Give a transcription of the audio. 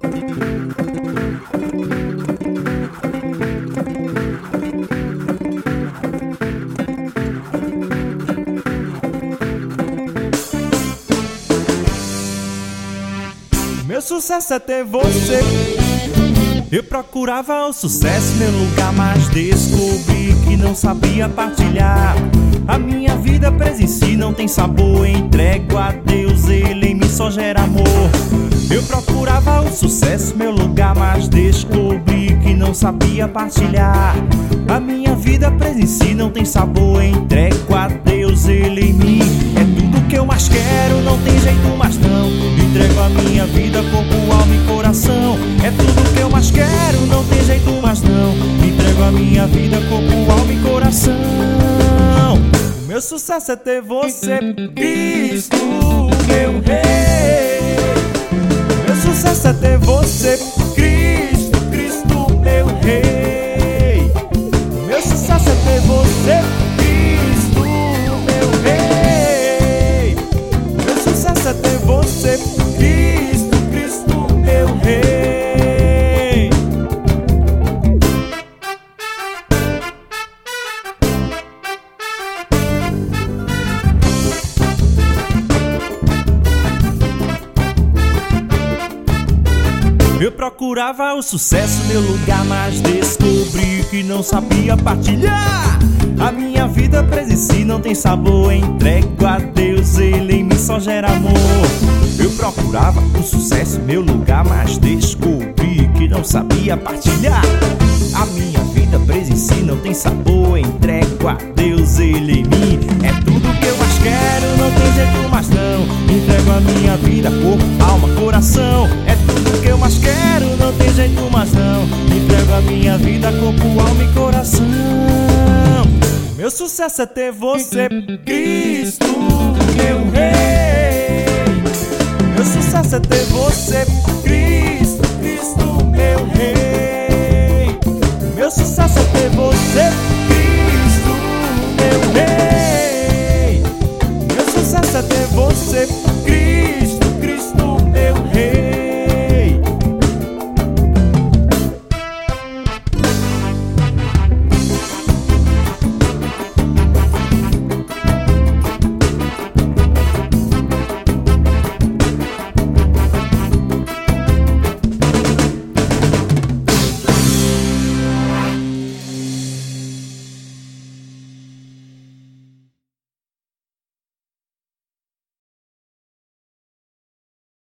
Meu sucesso é ter você. Eu procurava o sucesso, meu lugar, mas descobri que não sabia partilhar. A minha vida presa em si não tem sabor. Entrego a Deus, Ele em mim só gera sucesso, meu lugar, mas descobri que não sabia partilhar. A minha vida presa em si não tem sabor. Entrego a Deus, Ele em mim. É tudo que eu mais quero, não tem jeito mais não. Entrego a minha vida, corpo, alma e coração. É tudo que eu mais quero, não tem jeito mais não. Entrego a minha vida, corpo, alma e coração. Meu sucesso é ter você, Cristo, meu rei. Sucesso é ter você, Cristo, Cristo, meu rei. Meu sucesso é ter você, Cristo, meu rei. Meu sucesso é ter você, Eu procurava o sucesso, meu lugar, mas descobri que não sabia partilhar. A minha vida presa em si não tem sabor. Entrego a Deus, Ele em mim só gera amor. Eu procurava o sucesso, meu lugar, mas descobri que não sabia partilhar. A minha vida presa em si não tem sabor. Entrego a Deus, Ele em mim. É quero, não tem jeito mais não. Entrego a minha vida, corpo, alma, coração. É tudo que eu mais quero, não tem jeito mais não. Entrego a minha vida, corpo, alma e coração. Meu sucesso é ter você, Cristo, meu rei. Meu sucesso é ter você, Cristo, Cristo, meu rei. Meu sucesso é ter você, trip.